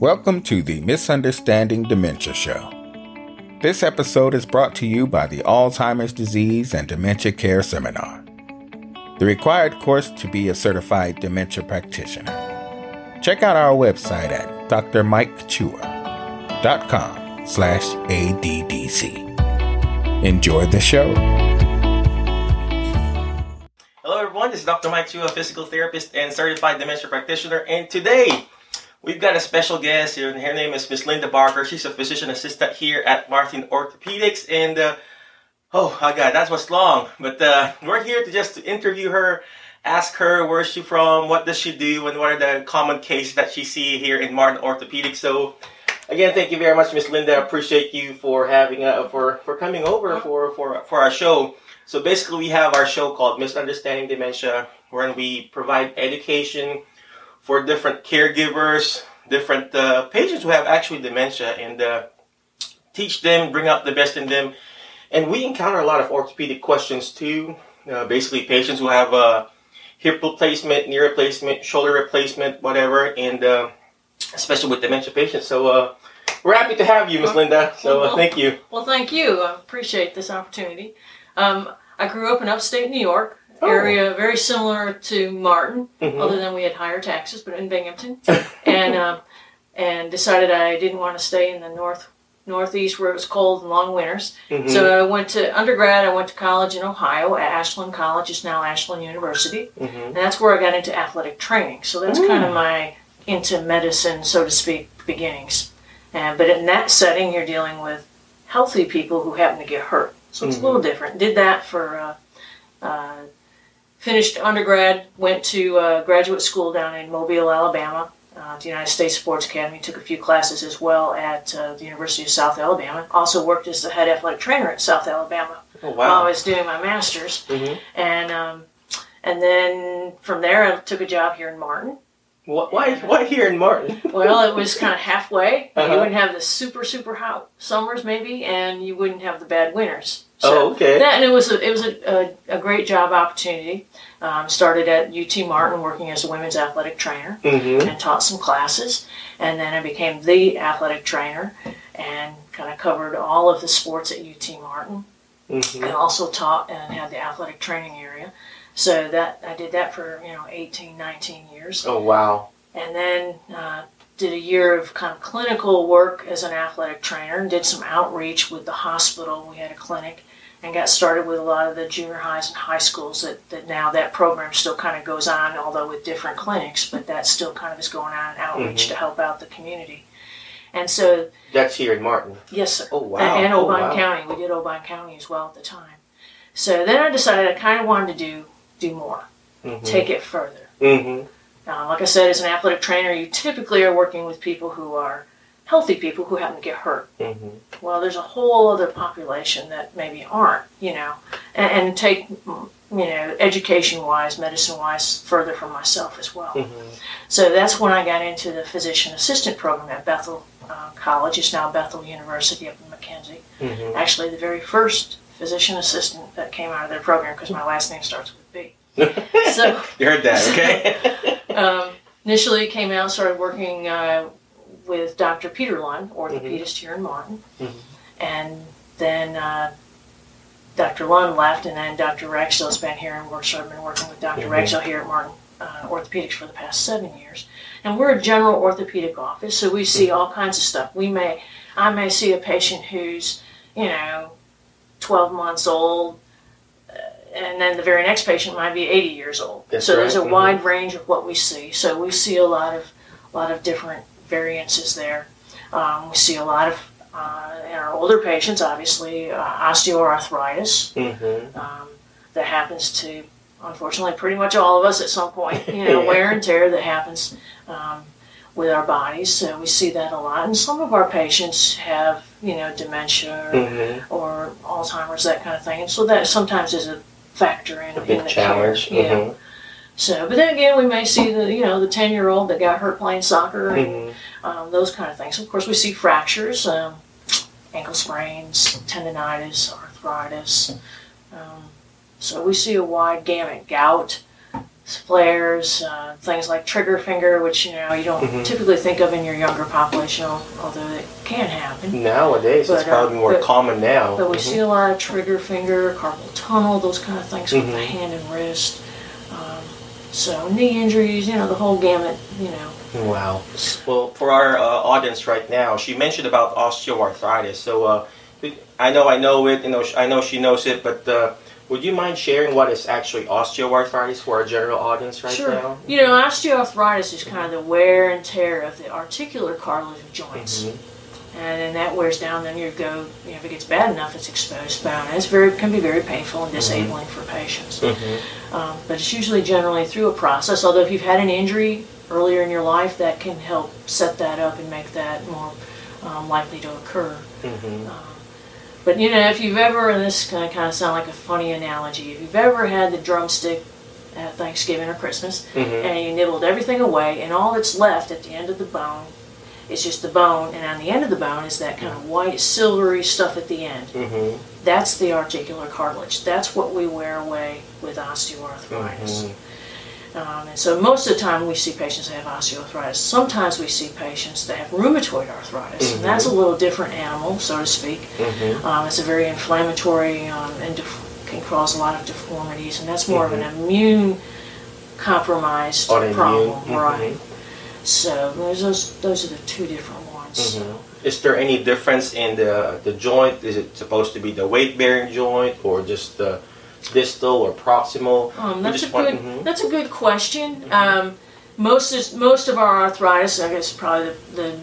Welcome to the Misunderstanding Dementia Show. This episode is brought to you by the Alzheimer's Disease and Dementia Care Seminar, the required course to be a certified dementia practitioner. Check out our website at drmikechua.com slash ADDC. Enjoy the show. Hello, everyone. This is Dr. Mike Chua, physical therapist and certified dementia practitioner. And today, we've got a special guest here. And her name is Miss Linda Barker. She's a physician assistant here at Martin Orthopedics. And uh, oh, my God, that was long. But uh, we're here to just interview her, ask her where's she from, what does she do, and what are the common cases that she see here in Martin Orthopedics. So. Again, thank you very much, Miss Linda. I appreciate you for having uh, for for coming over for for for our show. So basically, we have our show called Misunderstanding Dementia, wherein we provide education for different caregivers, different uh, patients who have actually dementia, and uh, teach them, bring out the best in them. And we encounter a lot of orthopedic questions too. Uh, basically, patients who have uh, hip replacement, knee replacement, shoulder replacement, whatever, and uh, especially with dementia patients. So uh, we're happy to have you, Miss Linda. So uh, thank you. Well, thank you. I appreciate this opportunity. Um, I grew up in upstate New York, Oh. area very similar to Martin, Mhm. other than we had higher taxes, but in Binghamton, and um, and decided I didn't want to stay in the north northeast where it was cold and long winters. Mhm. So I went to undergrad. I went to college in Ohio at Ashland College. It's now Ashland University, Mhm. and that's where I got into athletic training. So that's kind of my into medicine, so to speak, beginnings. And but in that setting, you're dealing with healthy people who happen to get hurt. So it's a little different. Did that for. Uh, uh, finished undergrad, went to uh, graduate school down in Mobile, Alabama, uh, the United States Sports Academy. Took a few classes as well at uh, the University of South Alabama. Also worked as the head athletic trainer at South Alabama Oh, while I was doing my master's. Mhm. And um, and then from there, I took a job here in Martin. Wh- Why, why here in Martin? Well, it was kind of halfway. Uh-huh. You wouldn't have the super super hot summers maybe, and you wouldn't have the bad winters. Oh, okay. That and it was a, it was a, a, a great job opportunity. Um, started at UT Martin working as a women's athletic trainer Mm-hmm. and taught some classes, and then I became the athletic trainer and kind of covered all of the sports at UT Martin Mm-hmm. and also taught and had the athletic training area. So that I did that for you know 18, 19 years Oh, wow. and then uh, did a year of kind of clinical work as an athletic trainer and did some outreach with the hospital. We had a clinic and got started with a lot of the junior highs and high schools that, that now that program still kind of goes on, although with different clinics, but that still kind of is going on in outreach to help out the community. And so, That's here in Martin. yes, sir. Oh, wow. And Oh, Obion wow. County. We did Obion County as well at the time. So then I decided I kind of wanted to do do more, Mm-hmm. take it further. Mm-hmm. Uh, like I said, as an athletic trainer, you typically are working with people who are healthy people who happen to get hurt. Mm-hmm. Well, there's a whole other population that maybe aren't, you know, and, and take, you know, education wise, medicine wise, further from myself as well. Mm-hmm. So that's when I got into the physician assistant program at Bethel uh, College. It's now Bethel University up in McKenzie. Mm-hmm. Actually, the very first physician assistant that came out of their program because my last name starts with. So. you heard that, okay? um, initially came out started working uh, with dr peter lund orthopedist here in martin Mhm. and then uh, dr lund left and then dr rexell's been here and we're sort of been working with doctor Mhm. rexell here at martin uh, orthopedics for the past seven years and we're a general orthopedic office so we see all kinds of stuff we may i may see a patient who's you know 12 months old and then the very next patient might be 80 years old. That's so there's a right, mhm. wide range of what we see. So we see a lot of lot of different variances there. Um, we see a lot of uh, in our older patients, obviously, uh, osteoarthritis mm-hmm. um, that happens to, unfortunately, pretty much all of us at some point. You know, wear and tear that happens um, with our bodies. So we see that a lot. And some of our patients have, you know, dementia or, Mm-hmm. or Alzheimer's, that kind of thing. And so that sometimes is a factor in, A in big the challenge. care. Yeah. Mhm. So, but then again, we may see the you know the ten year old that got hurt playing soccer and Mhm. um, those kind of things. Of course, we see fractures, um, ankle sprains, tendonitis, arthritis. Um, so we see a wide gamut, gout, flares, uh, things like trigger finger, which you know you don't Mhm. typically think of in your younger population, although it can happen. Nowadays, it's But, uh, probably more but- common now. But we Mhm. see a lot of trigger finger, carpal tunnel, those kind of things with the Mhm. hand and wrist. Um, so knee injuries, you know, the whole gamut, you know. Wow. Well, for our uh, audience right now, she mentioned about osteoarthritis. So uh, I know I know it. You know, I know she knows it. But uh, would you mind sharing what is actually osteoarthritis for our general audience right sure. now? You know, osteoarthritis is kind of the wear and tear of the articular cartilage of joints. Mhm. and then that wears down. Then you go, you know, if it gets bad enough, it's exposed bone. And it's very can be very painful and disabling for patients. Mhm. Um, but it's usually generally through a process. Although if you've had an injury earlier in your life, that can help set that up and make that more um, likely to occur. Mhm. But you know, if you've ever, and this kind of kind of sound like a funny analogy, if you've ever had the drumstick at Thanksgiving or Christmas, Mhm. and you nibbled everything away, and all that's left at the end of the bone is just the bone, and on the end of the bone is that kind of white, silvery stuff at the end. Mhm. That's the articular cartilage. That's what we wear away with osteoarthritis. Mhm. Um, and so most of the time we see patients that have osteoarthritis. Sometimes we see patients that have rheumatoid arthritis, and that's a little different animal, so to speak. Mhm. Um, it's a very inflammatory um, and def- can cause a lot of deformities, and that's more of an immune compromised Autoimmune, problem, mhm. right? So those, those those are the two different ones. Mhm. Is there any difference in the the joint? Is it supposed to be the weight bearing joint or just the distal or proximal? Um, that's a just want- good mhm. that's a good question. Um, most is, most of our arthritis, I guess, probably the,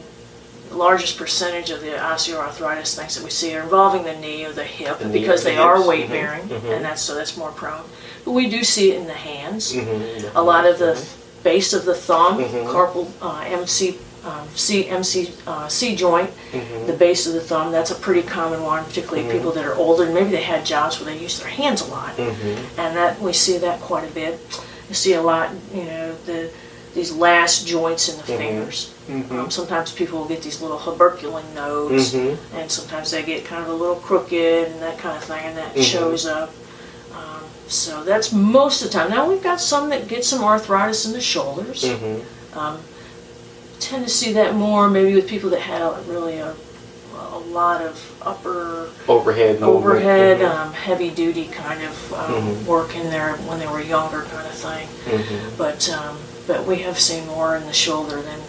the largest percentage of the osteoarthritis things that we see are involving the knee or the hip The because or the they are hips, weight mhm, bearing, mhm. and that's so that's more prone. But we do see it in the hands. Mhm. A lot of the base of the thumb, carpal uh, MC. Um, C, MC, uh, C joint, Mhm. the base of the thumb, that's a pretty common one, particularly Mhm. people that are older and maybe they had jobs where they use their hands a lot Mhm. and that we see that quite a bit. You see a lot, you know, the these last joints in the fingers. Um, sometimes people will get these little tuberculin nodes, and sometimes they get kind of a little crooked and that kind of thing, and that shows up. Um, so that's most of the time. Now we've got some that get some arthritis in the shoulders. Um, tend to see that more maybe with people that had a, really a, a lot of upper Overhead. overhead, Mhm. um, heavy duty kind of um, Mhm. work in there when they were younger, kind of thing. Mhm. But um, but we have seen more in the shoulder than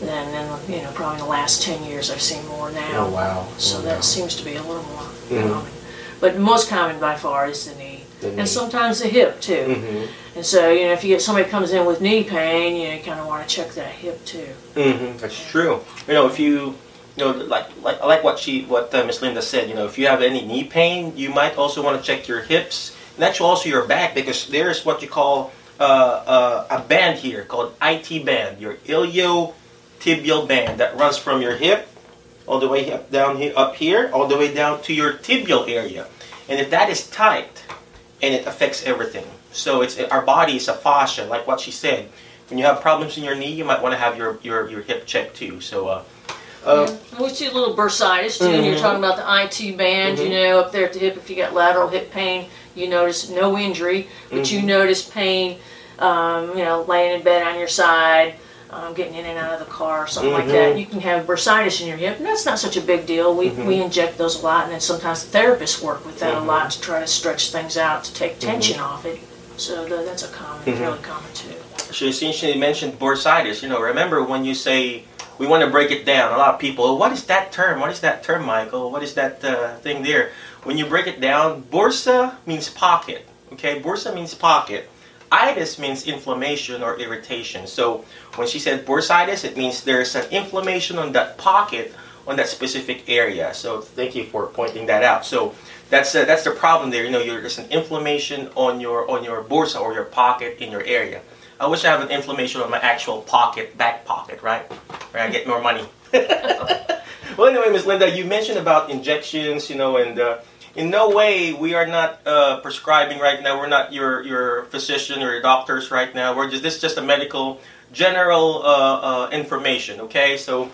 than in you know probably in the last ten years. I've seen more now. Oh wow. So Oh, that wow. seems to be a little more Mhm. common. But most common by far is the knee. And sometimes the hip too. Mhm. And so, you know, if you get somebody comes in with knee pain, you, know, you kind of want to check that hip too. hmm That's true. You know, if you, you know, like like I like what she, what uh, Miss Linda said. You know, if you have any knee pain, you might also want to check your hips and actually also your back because there's what you call uh, uh, a band here called IT band, your iliotibial band that runs from your hip all the way up down here, up here, all the way down to your tibial area. And if that is tight, and it affects everything. So it's our body is a fascia, like what she said. When you have problems in your knee, you might want to have your your, your hip checked too. So, uh, uh, And we see a little bursitis too. and You're talking about the IT band, you Mhm. know, up there at the hip. If you got lateral hip pain, you notice no injury, but you Mhm. notice pain, um, you know, laying in bed on your side, um, getting in and out of the car, or something like that. You can have bursitis in your hip, and that's not such a big deal. We, Mhm. we inject those a lot, and then sometimes the therapists work with that Mhm. a lot to try to stretch things out to take tension off it. So tha- that's a common, Mhm. really common too. So she essentially mentioned bursitis. You know, remember when you say we want to break it down? A lot of people, what is that term? What is that term, Michael? What is that uh, thing there? When you break it down, bursa means pocket. Okay, bursa means pocket. Itis means inflammation or irritation. So when she said bursitis, it means there's an inflammation on that pocket on that specific area. So thank you for pointing that out. So that's uh, that's the problem there. You know, there's an inflammation on your on your bursa or your pocket in your area. I wish I have an inflammation on my actual pocket, back pocket, right? Where I get more money. well, anyway, Miss Linda, you mentioned about injections, you know, and uh, in no way we are not uh, prescribing right now. We're not your your physician or your doctors right now. We're just this is just a medical general uh, uh, information. Okay, so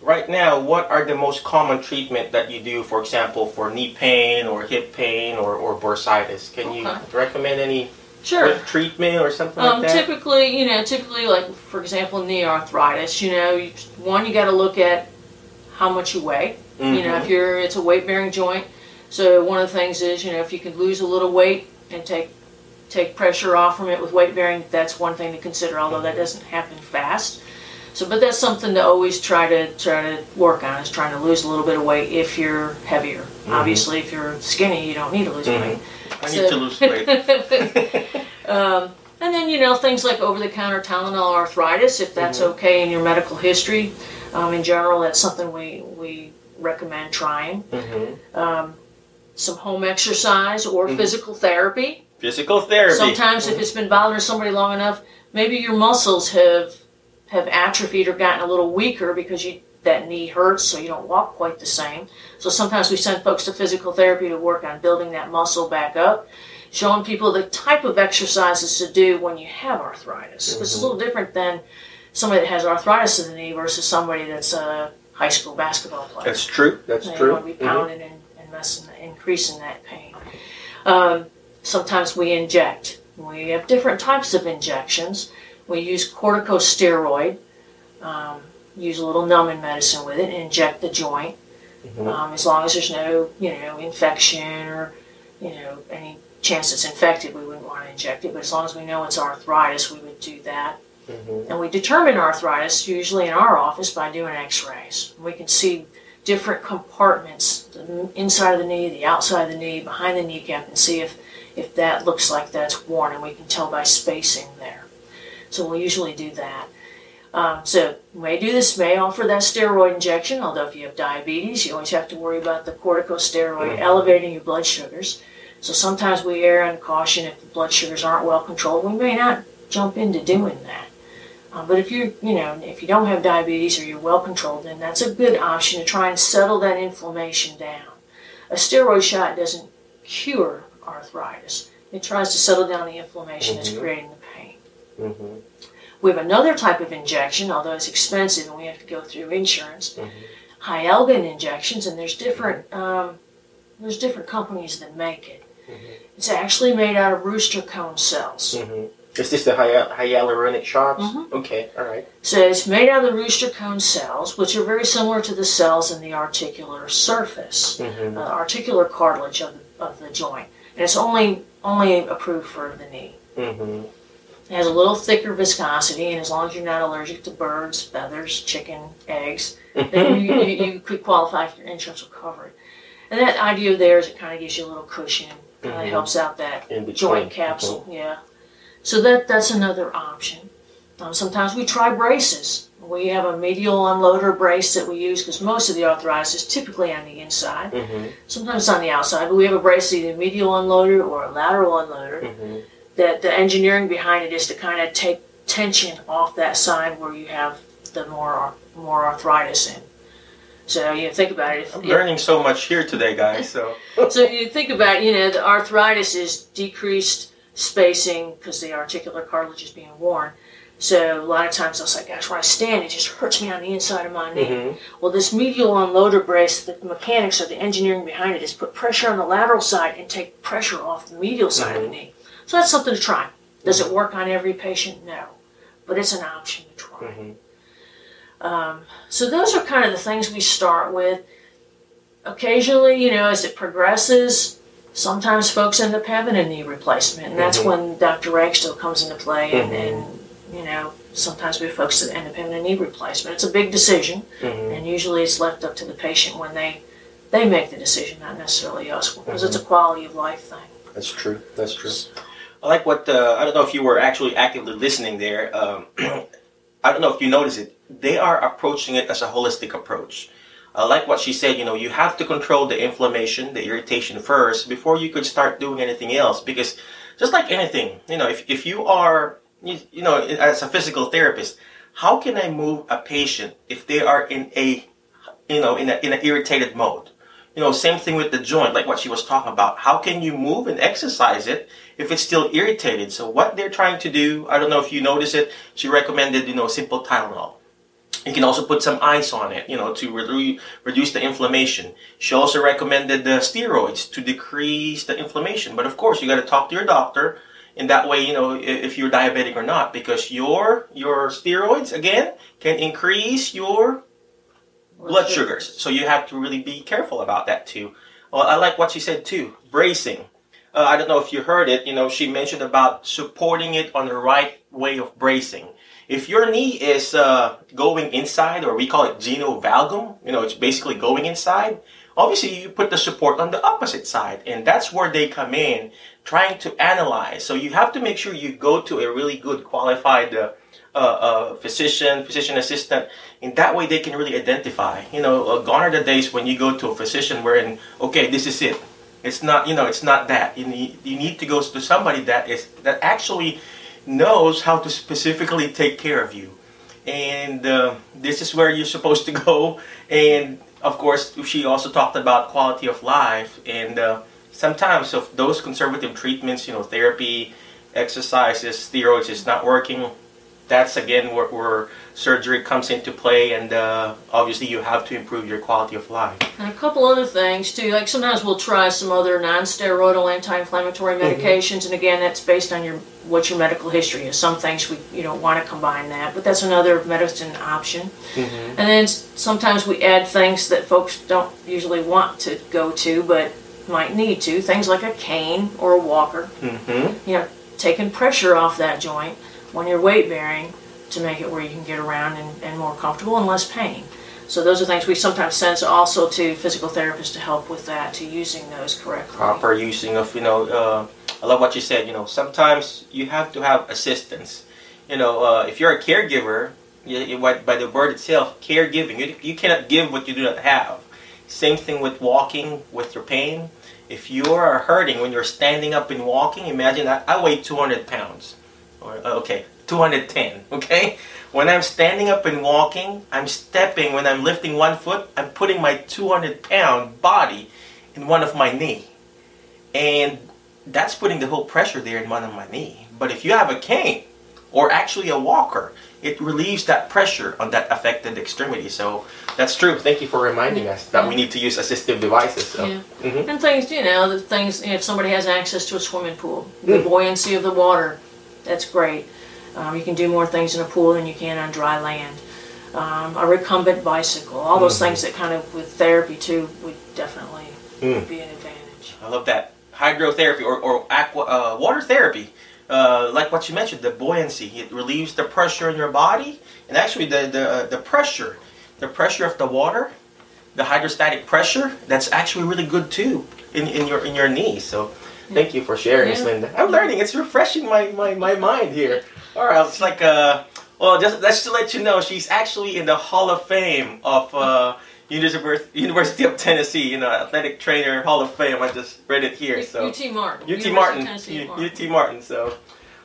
right now, what are the most common treatment that you do, for example, for knee pain or hip pain or, or bursitis? Can you Okay. recommend any Sure. treatment or something Um, like that? typically, you know, typically, like for example, knee arthritis. You know, you, one you got to look at how much you weigh. You know, Mhm. if you're it's a weight bearing joint. So one of the things is, you know, if you can lose a little weight and take take pressure off from it with weight bearing, that's one thing to consider. Although that doesn't happen fast. So, but that's something to always try to try to work on is trying to lose a little bit of weight if you're heavier. Obviously, if you're skinny, you don't need to lose Mhm. weight. I need to lose weight. um, and then you know things like over-the-counter Tylenol arthritis, if that's Mm-hmm. okay in your medical history. Um, in general, that's something we we recommend trying. Mhm. Um, some home exercise or Mm-hmm. physical therapy. Physical therapy. Sometimes, if it's been bothering somebody long enough, maybe your muscles have have atrophied or gotten a little weaker because you that knee hurts, so you don't walk quite the same. So sometimes we send folks to physical therapy to work on building that muscle back up, showing people the type of exercises to do when you have arthritis. It's a little different than somebody that has arthritis in the knee versus somebody that's a high school basketball player. That's true. That's They true. want to be Mhm. and, and increasing that pain. Um, sometimes we inject. We have different types of injections. We use corticosteroid, um, use a little numbing medicine with it, inject the joint. Mhm. Um, as long as there's no, you know, infection or, you know, any chance it's infected, we wouldn't want to inject it. But as long as we know it's arthritis, we would do that. Mhm. And we determine arthritis usually in our office by doing x rays. We can see different compartments the inside of the knee, the outside of the knee, behind the kneecap, and see if, if that looks like that's worn. And we can tell by spacing there. So we'll usually do that. Um, so may do this, may offer that steroid injection, although if you have diabetes, you always have to worry about the corticosteroid elevating your blood sugars. So sometimes we err on caution if the blood sugars aren't well controlled. We may not jump into doing that. Uh, but if you you know if you don't have diabetes or you're well controlled, then that's a good option to try and settle that inflammation down. A steroid shot doesn't cure arthritis. It tries to settle down the inflammation that's Mhm. creating the pain. Mhm. We have another type of injection, although it's expensive and we have to go through insurance. Mhm. Hyalgan injections, and there's different um, there's different companies that make it. It's actually made out of rooster comb cells. Is this the hy- hyaluronic shots? Mhm. Okay. All right. So it's made out of the rooster comb cells, which are very similar to the cells in the articular surface, Mhm. uh, articular cartilage of the, of the joint, and it's only only approved for the knee. Mhm. It has a little thicker viscosity, and as long as you're not allergic to birds, feathers, chicken, eggs, then you, you, you could qualify for insurance will cover it. And that idea there is it kind of gives you a little cushion, kind of Mhm. helps out that joint capsule. Yeah. So that that's another option. Um, sometimes we try braces. We have a medial unloader brace that we use because most of the arthritis is typically on the inside. Mhm. Sometimes it's on the outside, but we have a brace either medial unloader or a lateral unloader. Mhm. That the engineering behind it is to kind of take tension off that side where you have the more more arthritis in. So you know, think about it. If, I'm if- learning so much here today, guys. So. so you think about, you know, the arthritis is decreased spacing because the articular cartilage is being worn. So a lot of times I was like, gosh, when I stand, it just hurts me on the inside of my knee. Mhm. Well, this medial unloader brace, the mechanics or the engineering behind it is put pressure on the lateral side and take pressure off the medial side of the knee. So that's something to try. Does it work on every patient? No. But it's an option to try. Mhm. Um, so those are kind of the things we start with. Occasionally, you know, as it progresses, sometimes folks end up having a knee replacement, and that's Mhm. when Dr. Ragsdale comes into play. And, Mhm. and you know, sometimes we have folks that end up having a knee replacement. It's a big decision, Mhm. and usually it's left up to the patient when they they make the decision, not necessarily us, because it's a Mm-hmm. quality of life thing. That's true. That's true. I like what uh, I don't know if you were actually actively listening there. Um, I don't know if you noticed it. They are approaching it as a holistic approach. I like what she said. You know, you have to control the inflammation, the irritation first before you could start doing anything else. Because just like anything, you know, if if you are, you, you know, as a physical therapist, how can I move a patient if they are in a, you know, in a in an irritated mode? You know, same thing with the joint, like what she was talking about. How can you move and exercise it if it's still irritated? So what they're trying to do, I don't know if you notice it, she recommended, you know, simple Tylenol. You can also put some ice on it, you know, to redu- reduce the inflammation. She also recommended the steroids to decrease the inflammation. But of course, you got to talk to your doctor in that way, you know, if you're diabetic or not, because your your steroids again can increase your blood sugars. So you have to really be careful about that too. Well, I like what she said too, bracing. Uh, I don't know if you heard it. You know, she mentioned about supporting it on the right way of bracing. If your knee is uh, going inside, or we call it valgum, you know, it's basically going inside. Obviously, you put the support on the opposite side, and that's where they come in, trying to analyze. So you have to make sure you go to a really good qualified uh, uh, uh, physician, physician assistant. In that way, they can really identify. You know, uh, gone are the days when you go to a physician wherein, okay, this is it. It's not, you know, it's not that. You need, you need to go to somebody that is that actually knows how to specifically take care of you. And uh, this is where you're supposed to go. And of course, she also talked about quality of life. And uh, sometimes, if those conservative treatments, you know, therapy, exercises, steroids is not working, that's again where, where surgery comes into play, and uh, obviously you have to improve your quality of life. And a couple other things too, like sometimes we'll try some other non-steroidal anti-inflammatory mm-hmm. medications, mm-hmm. and again that's based on your what your medical history is. Some things we you don't want to combine that, but that's another medicine option. Mm-hmm. And then sometimes we add things that folks don't usually want to go to, but might need to. Things like a cane or a walker. Mm-hmm. You know, taking pressure off that joint when you're weight bearing to make it where you can get around and, and more comfortable and less pain. So those are things we sometimes send also to physical therapists to help with that, to using those correctly. Proper using of, you know, uh, I love what you said, you know, sometimes you have to have assistance. You know, uh, if you're a caregiver, you, you, by the word itself, caregiving, you, you cannot give what you do not have. Same thing with walking, with your pain. If you are hurting when you're standing up and walking, imagine I, I weigh 200 pounds or uh, okay, 210, okay? When I'm standing up and walking, I'm stepping, when I'm lifting one foot, I'm putting my 200 pound body in one of my knee. And that's putting the whole pressure there in one of my knee. But if you have a cane, or actually a walker, it relieves that pressure on that affected extremity. So that's true. Thank you for reminding us that we need to use assistive devices. So. Yeah. Mm-hmm. And things, you know, the things, if somebody has access to a swimming pool, the mm. buoyancy of the water, that's great. Um, you can do more things in a pool than you can on dry land. Um, a recumbent bicycle, all those mm-hmm. things that kind of with therapy too would definitely mm. be an advantage. I love that hydrotherapy or, or aqua uh, water therapy. Uh, like what you mentioned, the buoyancy it relieves the pressure in your body, and actually the the, uh, the pressure, the pressure of the water, the hydrostatic pressure. That's actually really good too in, in your in your knee. So Thank you for sharing, yeah. Linda. I'm learning. It's refreshing my, my, my mind here. All right, it's like uh, well, just let's to let you know, she's actually in the Hall of Fame of uh, University of Tennessee. You know, athletic trainer Hall of Fame. I just read it here. So UT Martin. UT Martin. UT Martin. So,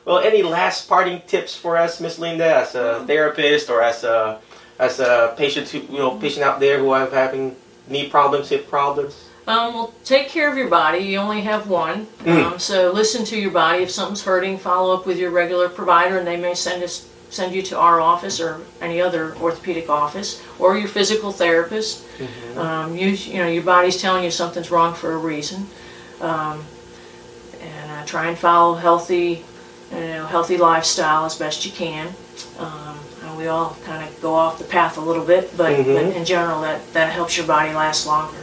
well, any last parting tips for us, Miss Linda, as a therapist or as a as a patient, who, you know, patient out there who are having knee problems, hip problems? Um, well, take care of your body. You only have one. Mm. Um, so listen to your body. If something's hurting, follow up with your regular provider, and they may send us send you to our office or any other orthopedic office or your physical therapist. Mm-hmm. Um, you, you know your body's telling you something's wrong for a reason, um, and uh, try and follow healthy, you know, healthy lifestyle as best you can. Um, and we all kind of go off the path a little bit, but, mm-hmm. but in general, that that helps your body last longer.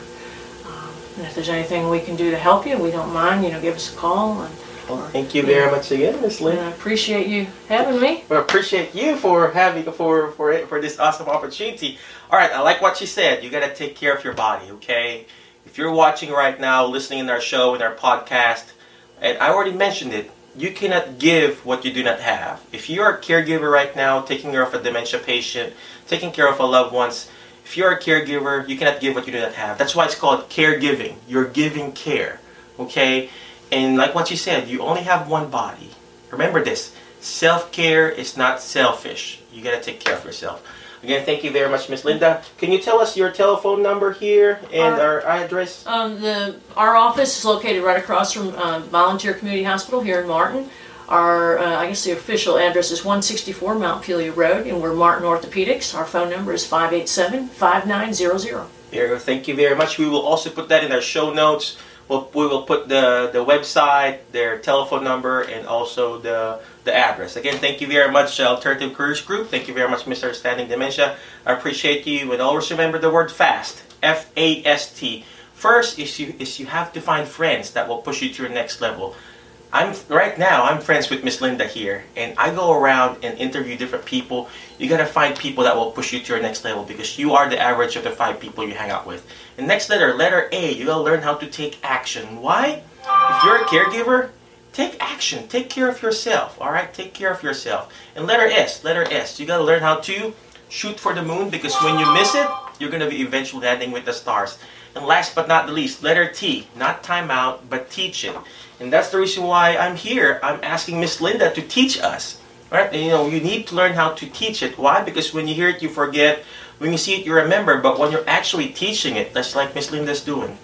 And if there's anything we can do to help you, we don't mind. You know, give us a call. And, well, thank you very much again, Miss Lynn. I appreciate you having me. Well, appreciate you for having for for it, for this awesome opportunity. All right, I like what you said. You got to take care of your body, okay? If you're watching right now, listening in our show, in our podcast, and I already mentioned it, you cannot give what you do not have. If you are a caregiver right now, taking care of a dementia patient, taking care of a loved ones, if you're a caregiver, you cannot give what you do not have. That's why it's called caregiving. You're giving care. Okay? And like what you said, you only have one body. Remember this. Self-care is not selfish. You gotta take care of yourself. Again, thank you very much, Miss Linda. Can you tell us your telephone number here and our, our address? Um, the our office is located right across from uh, Volunteer Community Hospital here in Martin. Our, uh, I guess the official address is 164 Mount Pelias Road, and we're Martin Orthopedics. Our phone number is 587 5900. Thank you very much. We will also put that in our show notes We'll, we will put the, the website, their telephone number, and also the, the address. Again, thank you very much, Alternative Careers Group. Thank you very much, Misunderstanding Dementia. I appreciate you. And always remember the word FAST. F A S T. First is you is you have to find friends that will push you to your next level. I'm right now I'm friends with Miss Linda here and I go around and interview different people. You gotta find people that will push you to your next level because you are the average of the five people you hang out with. And next letter, letter A, you gotta learn how to take action. Why? If you're a caregiver, take action. Take care of yourself. Alright? Take care of yourself. And letter S, letter S, you gotta learn how to shoot for the moon because when you miss it, you're gonna be eventually landing with the stars. And last but not the least, letter T, not timeout, but teaching. And that's the reason why I'm here. I'm asking Miss Linda to teach us. Right? And, you know, you need to learn how to teach it. Why? Because when you hear it, you forget. When you see it, you remember. But when you're actually teaching it, that's like Miss Linda's doing.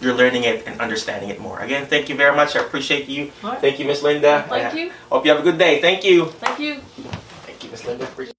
You're learning it and understanding it more. Again, thank you very much. I appreciate you. Right. Thank you, Miss Linda. Thank I you. Hope you have a good day. Thank you. Thank you. Thank you, Miss Linda. Appreciate